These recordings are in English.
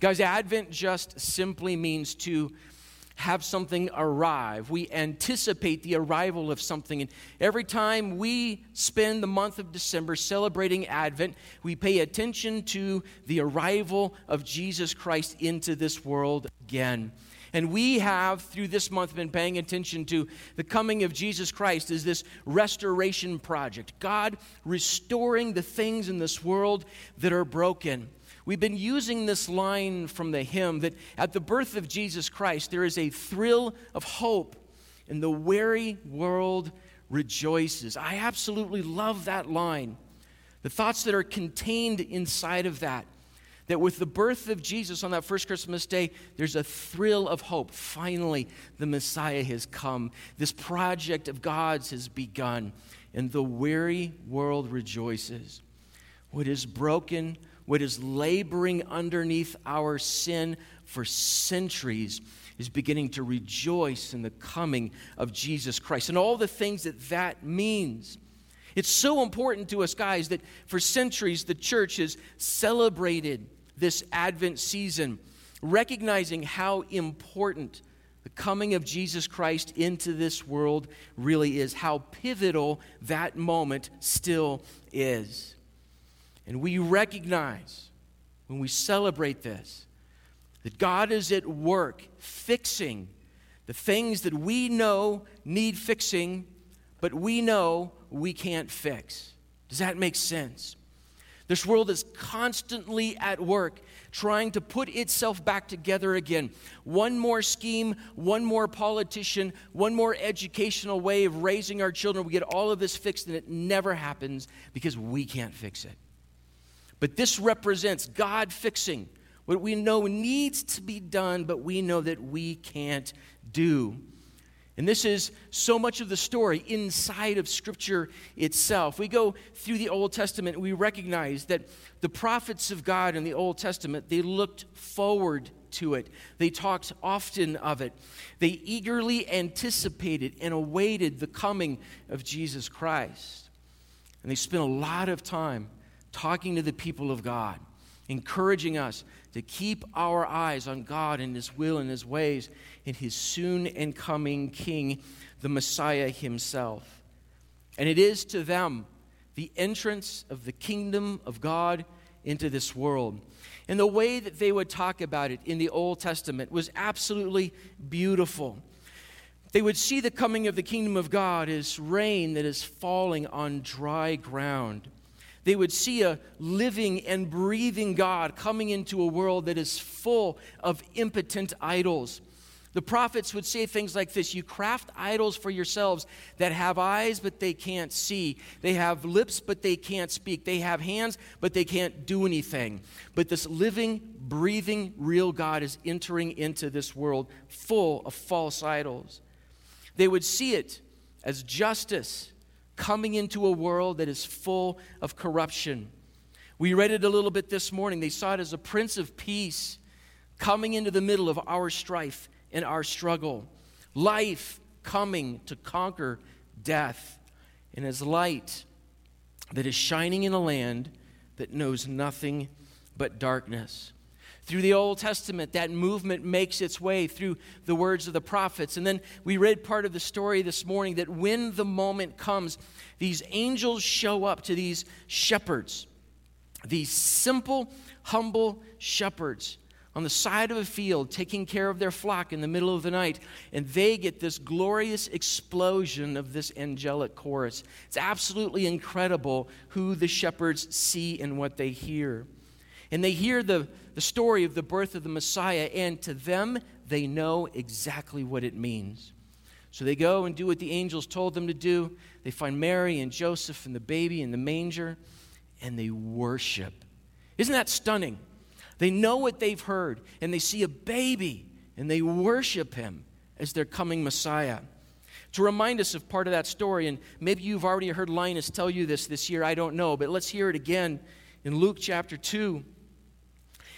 Guys, Advent just simply means to have something arrive. We anticipate the arrival of something. And every time we spend the month of December celebrating Advent, we pay attention to the arrival of Jesus Christ into this world again. And we have, through this month, been paying attention to the coming of Jesus Christ as this restoration project. God restoring the things in this world that are broken. We've been using this line from the hymn that at the birth of Jesus Christ, there is a thrill of hope, and the weary world rejoices. I absolutely love that line. The thoughts that are contained inside of that. That with the birth of Jesus on that first Christmas day, there's a thrill of hope. Finally, the Messiah has come. This project of God's has begun, and the weary world rejoices. What is broken what is laboring underneath our sin for centuries is beginning to rejoice in the coming of Jesus Christ and all the things that that means. It's so important to us, guys, that for centuries the church has celebrated this Advent season, recognizing how important the coming of Jesus Christ into this world really is, how pivotal that moment still is. And we recognize when we celebrate this that God is at work fixing the things that we know need fixing, but we know we can't fix. Does that make sense? This world is constantly at work trying to put itself back together again. One more scheme, one more politician, one more educational way of raising our children. We get all of this fixed, and it never happens because we can't fix it. But this represents God fixing what we know needs to be done, but we know that we can't do. And this is so much of the story inside of Scripture itself. We go through the Old Testament, we recognize that the prophets of God in the Old Testament, they looked forward to it. They talked often of it. They eagerly anticipated and awaited the coming of Jesus Christ. And they spent a lot of time talking to the people of God, encouraging us to keep our eyes on God and His will and His ways and His soon and coming King, the Messiah Himself. And it is to them the entrance of the kingdom of God into this world. And the way that they would talk about it in the Old Testament was absolutely beautiful. They would see the coming of the kingdom of God as rain that is falling on dry ground. They would see a living and breathing God coming into a world that is full of impotent idols. The prophets would say things like this You craft idols for yourselves that have eyes, but they can't see. They have lips, but they can't speak. They have hands, but they can't do anything. But this living, breathing, real God is entering into this world full of false idols. They would see it as justice coming into a world that is full of corruption. We read it a little bit this morning. They saw it as a prince of peace coming into the middle of our strife and our struggle. Life coming to conquer death, and as light that is shining in a land that knows nothing but darkness. Through the Old Testament, that movement makes its way through the words of the prophets. And then we read part of the story this morning that when the moment comes, these angels show up to these shepherds, these simple, humble shepherds on the side of a field taking care of their flock in the middle of the night, and they get this glorious explosion of this angelic chorus. It's absolutely incredible who the shepherds see and what they hear. And they hear the, the story of the birth of the Messiah, and to them, they know exactly what it means. So they go and do what the angels told them to do. They find Mary and Joseph and the baby in the manger, and they worship. Isn't that stunning? They know what they've heard, and they see a baby, and they worship him as their coming Messiah. To remind us of part of that story, and maybe you've already heard Linus tell you this this year, I don't know, but let's hear it again in Luke chapter 2.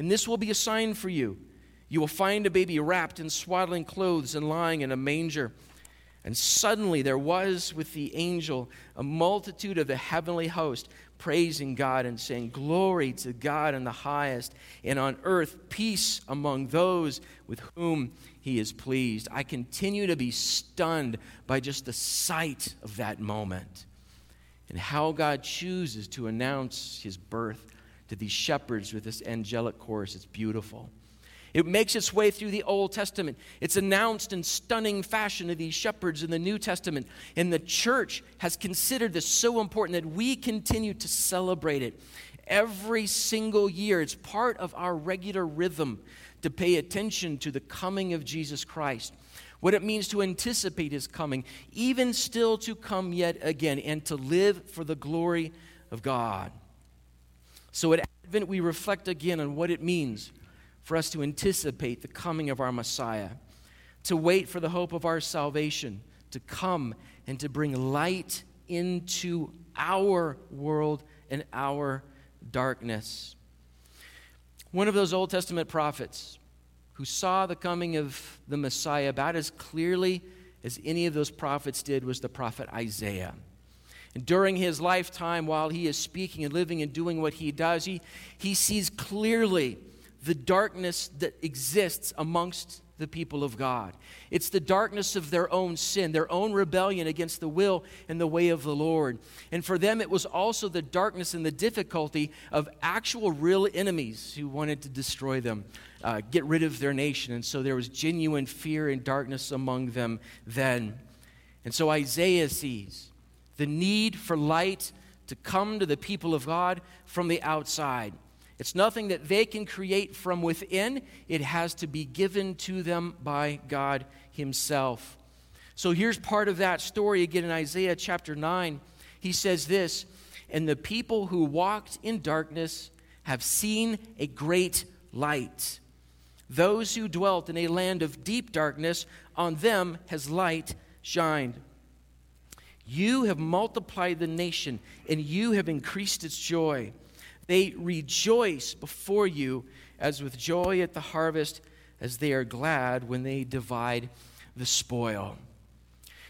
And this will be a sign for you. You will find a baby wrapped in swaddling clothes and lying in a manger. And suddenly there was with the angel a multitude of the heavenly host praising God and saying, Glory to God in the highest, and on earth peace among those with whom he is pleased. I continue to be stunned by just the sight of that moment and how God chooses to announce his birth to these shepherds with this angelic chorus. It's beautiful. It makes its way through the Old Testament. It's announced in stunning fashion to these shepherds in the New Testament. And the church has considered this so important that we continue to celebrate it every single year. It's part of our regular rhythm to pay attention to the coming of Jesus Christ, what it means to anticipate his coming, even still to come yet again, and to live for the glory of God. So at Advent, we reflect again on what it means for us to anticipate the coming of our Messiah, to wait for the hope of our salvation to come and to bring light into our world and our darkness. One of those Old Testament prophets who saw the coming of the Messiah about as clearly as any of those prophets did was the prophet Isaiah. And during his lifetime, while he is speaking and living and doing what he does, he, he sees clearly the darkness that exists amongst the people of God. It's the darkness of their own sin, their own rebellion against the will and the way of the Lord. And for them, it was also the darkness and the difficulty of actual real enemies who wanted to destroy them, uh, get rid of their nation. And so there was genuine fear and darkness among them then. And so Isaiah sees the need for light to come to the people of God from the outside. It's nothing that they can create from within, it has to be given to them by God Himself. So here's part of that story again in Isaiah chapter 9. He says this And the people who walked in darkness have seen a great light. Those who dwelt in a land of deep darkness, on them has light shined. You have multiplied the nation, and you have increased its joy. They rejoice before you as with joy at the harvest, as they are glad when they divide the spoil.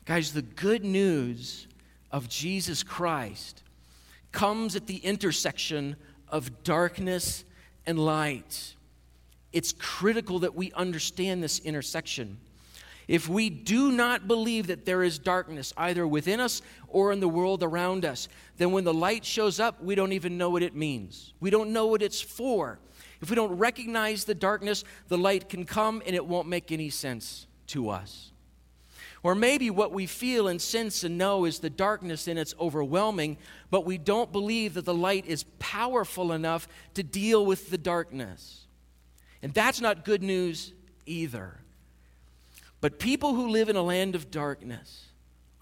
Guys, the good news of Jesus Christ comes at the intersection of darkness and light. It's critical that we understand this intersection. If we do not believe that there is darkness either within us or in the world around us, then when the light shows up, we don't even know what it means. We don't know what it's for. If we don't recognize the darkness, the light can come and it won't make any sense to us. Or maybe what we feel and sense and know is the darkness and it's overwhelming, but we don't believe that the light is powerful enough to deal with the darkness. And that's not good news either. But people who live in a land of darkness,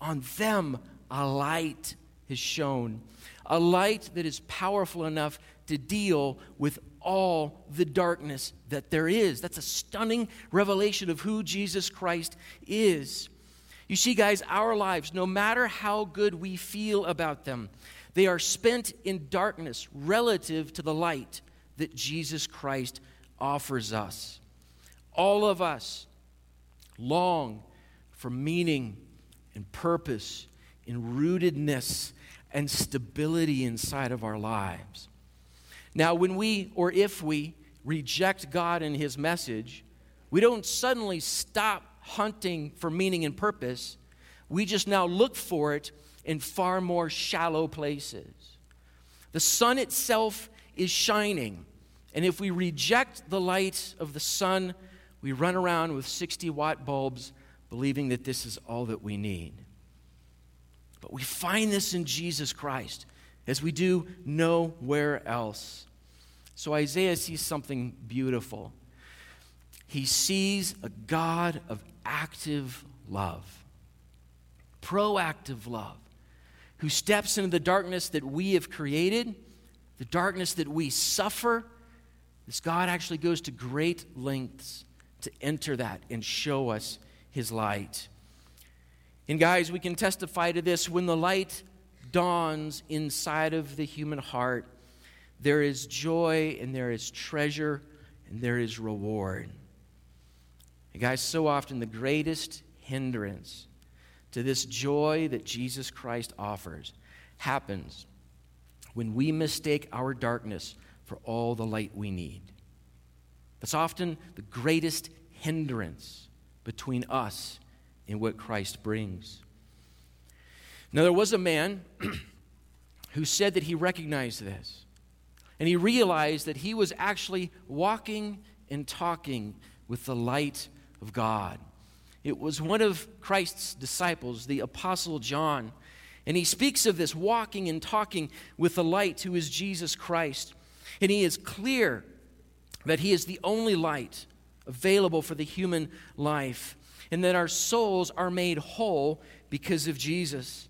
on them a light is shone, a light that is powerful enough to deal with all the darkness that there is. That's a stunning revelation of who Jesus Christ is. You see, guys, our lives, no matter how good we feel about them, they are spent in darkness relative to the light that Jesus Christ offers us. All of us long for meaning and purpose and rootedness and stability inside of our lives. Now, when we, or if we, reject God and His message, we don't suddenly stop hunting for meaning and purpose. We just now look for it in far more shallow places. The sun itself is shining, and if we reject the light of the sun, we run around with 60 watt bulbs believing that this is all that we need. But we find this in Jesus Christ as we do nowhere else. So Isaiah sees something beautiful. He sees a God of active love, proactive love, who steps into the darkness that we have created, the darkness that we suffer, This God actually goes to great lengths to enter that and show us his light. And guys, we can testify to this when the light dawns inside of the human heart, there is joy and there is treasure and there is reward. And guys, so often the greatest hindrance to this joy that Jesus Christ offers happens when we mistake our darkness for all the light we need. That's often the greatest hindrance between us and what Christ brings. Now, there was a man who said that he recognized this, and he realized that he was actually walking and talking with the light of God. It was one of Christ's disciples, the Apostle John. And he speaks of this walking and talking with the light who is Jesus Christ. And he is clear that he is the only light available for the human life, and that our souls are made whole because of Jesus.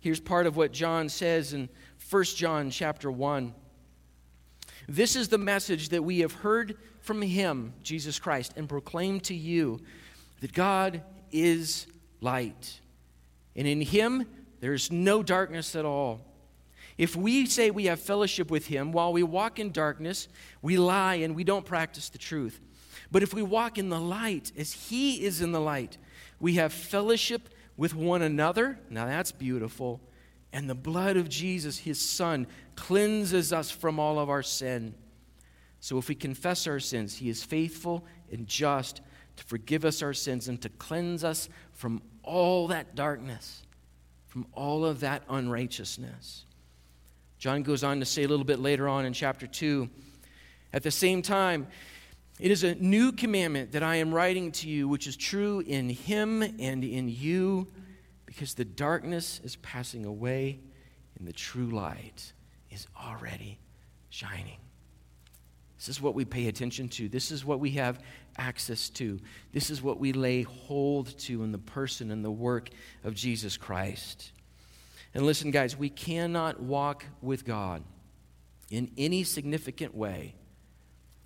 Here's part of what John says in 1 John chapter 1. This is the message that we have heard from him, Jesus Christ, and proclaimed to you that God is light. And in him there is no darkness at all. If we say we have fellowship with him while we walk in darkness, we lie and we don't practice the truth. But if we walk in the light as he is in the light, we have fellowship with one another. Now that's beautiful. And the blood of Jesus, his son, cleanses us from all of our sin. So if we confess our sins, he is faithful and just to forgive us our sins and to cleanse us from all that darkness, from all of that unrighteousness. John goes on to say a little bit later on in chapter 2 at the same time, it is a new commandment that I am writing to you, which is true in him and in you, because the darkness is passing away and the true light is already shining. This is what we pay attention to. This is what we have access to. This is what we lay hold to in the person and the work of Jesus Christ. And listen, guys, we cannot walk with God in any significant way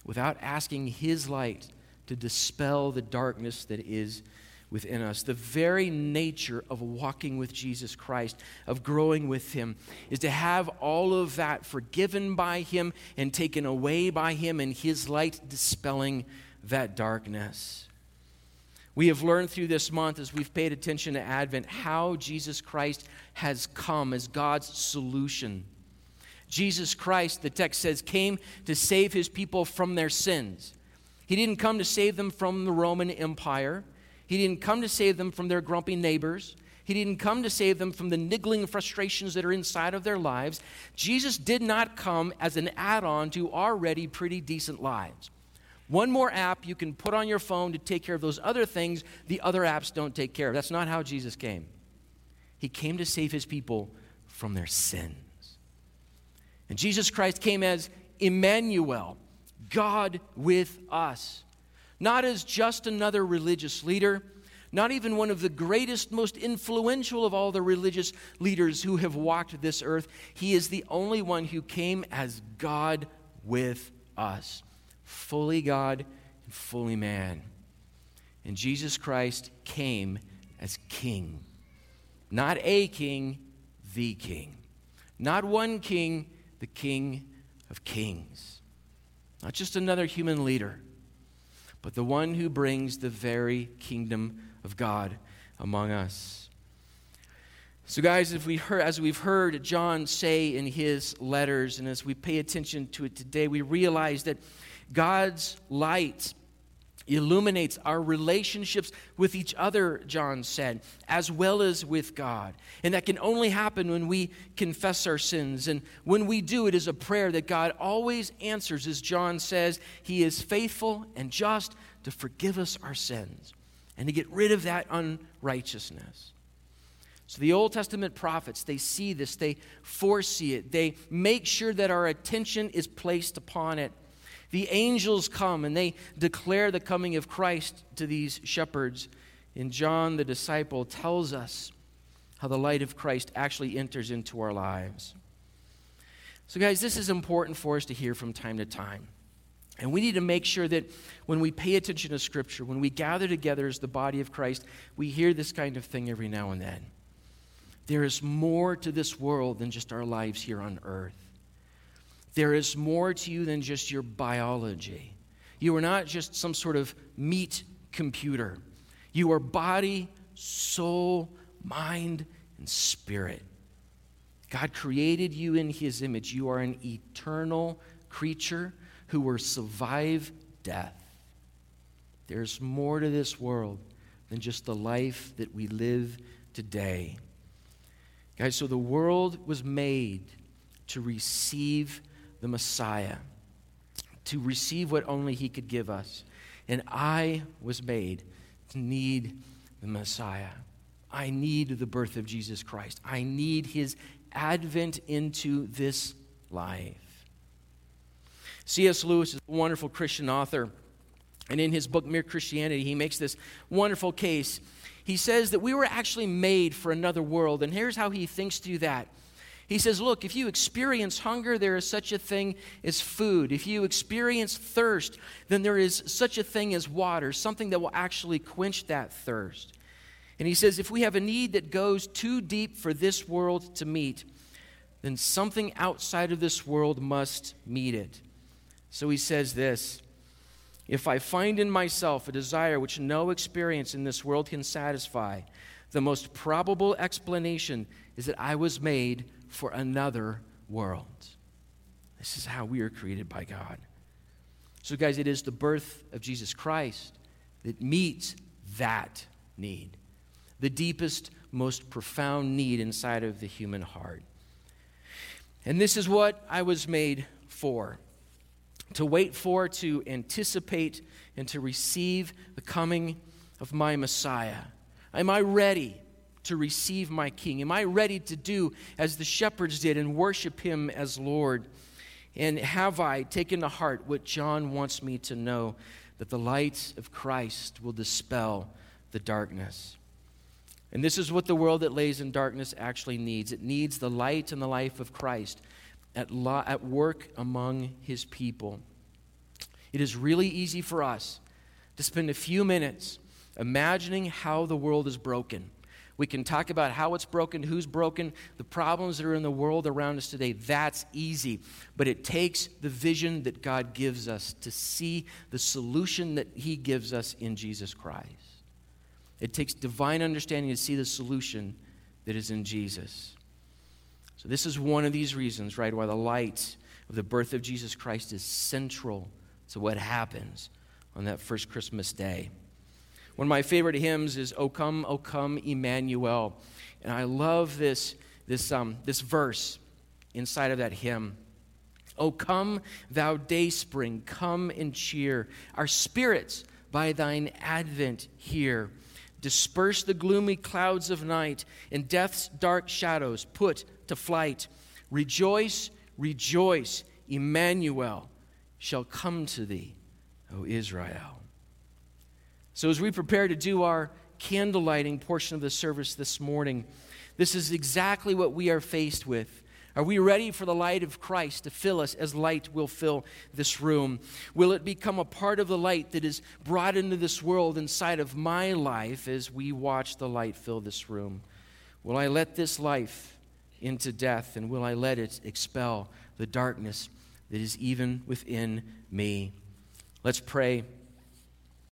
without asking His light to dispel the darkness that is within us. The very nature of walking with Jesus Christ, of growing with Him, is to have all of that forgiven by Him and taken away by Him, and His light dispelling that darkness. We have learned through this month as we've paid attention to Advent how Jesus Christ has come as God's solution Jesus Christ, the text says, came to save his people from their sins. He didn't come to save them from the Roman Empire. He didn't come to save them from their grumpy neighbors. He didn't come to save them from the niggling frustrations that are inside of their lives. Jesus did not come as an add on to already pretty decent lives. One more app you can put on your phone to take care of those other things the other apps don't take care of. That's not how Jesus came. He came to save his people from their sins. And Jesus Christ came as Emmanuel, God with us. Not as just another religious leader, not even one of the greatest, most influential of all the religious leaders who have walked this earth. He is the only one who came as God with us, fully God and fully man. And Jesus Christ came as king. Not a king, the king. Not one king, the King of Kings. Not just another human leader, but the one who brings the very kingdom of God among us. So, guys, if we heard, as we've heard John say in his letters, and as we pay attention to it today, we realize that God's light illuminates our relationships with each other, John said, as well as with God. And that can only happen when we confess our sins. And when we do, it is a prayer that God always answers, as John says, He is faithful and just to forgive us our sins and to get rid of that unrighteousness. So the Old Testament prophets, they see this, they foresee it, they make sure that our attention is placed upon it the angels come and they declare the coming of Christ to these shepherds. And John, the disciple, tells us how the light of Christ actually enters into our lives. So, guys, this is important for us to hear from time to time. And we need to make sure that when we pay attention to Scripture, when we gather together as the body of Christ, we hear this kind of thing every now and then. There is more to this world than just our lives here on earth. There is more to you than just your biology. You are not just some sort of meat computer. You are body, soul, mind, and spirit. God created you in His image. You are an eternal creature who will survive death. There's more to this world than just the life that we live today. Guys, so the world was made to receive the Messiah, to receive what only He could give us. And I was made to need the Messiah. I need the birth of Jesus Christ. I need His advent into this life. C.S. Lewis is a wonderful Christian author. And in his book, Mere Christianity, he makes this wonderful case. He says that we were actually made for another world. And here's how he thinks through that. He says, Look, if you experience hunger, there is such a thing as food. If you experience thirst, then there is such a thing as water, something that will actually quench that thirst. And he says, If we have a need that goes too deep for this world to meet, then something outside of this world must meet it. So he says this If I find in myself a desire which no experience in this world can satisfy, the most probable explanation is that I was made for another world. This is how we are created by God. So, guys, it is the birth of Jesus Christ that meets that need, the deepest, most profound need inside of the human heart. And this is what I was made for to wait for, to anticipate, and to receive the coming of my Messiah? Am I ready to receive my King? Am I ready to do as the shepherds did and worship him as Lord? And have I taken to heart what John wants me to know that the light of Christ will dispel the darkness? And this is what the world that lays in darkness actually needs it needs the light and the life of Christ at, lo- at work among his people. It is really easy for us to spend a few minutes imagining how the world is broken. We can talk about how it's broken, who's broken, the problems that are in the world around us today. That's easy. But it takes the vision that God gives us to see the solution that He gives us in Jesus Christ. It takes divine understanding to see the solution that is in Jesus. So, this is one of these reasons, right, why the light of the birth of Jesus Christ is central to what happens on that first Christmas day. One of my favorite hymns is O Come, O Come, Emmanuel. And I love this, this, um, this verse inside of that hymn. O come, thou day spring, come and cheer our spirits by thine advent here. Disperse the gloomy clouds of night, and death's dark shadows put to flight. Rejoice, rejoice, Emmanuel shall come to thee, O Israel. So, as we prepare to do our candle lighting portion of the service this morning, this is exactly what we are faced with. Are we ready for the light of Christ to fill us as light will fill this room? Will it become a part of the light that is brought into this world inside of my life as we watch the light fill this room? Will I let this life into death, and will I let it expel the darkness that is even within me? Let's pray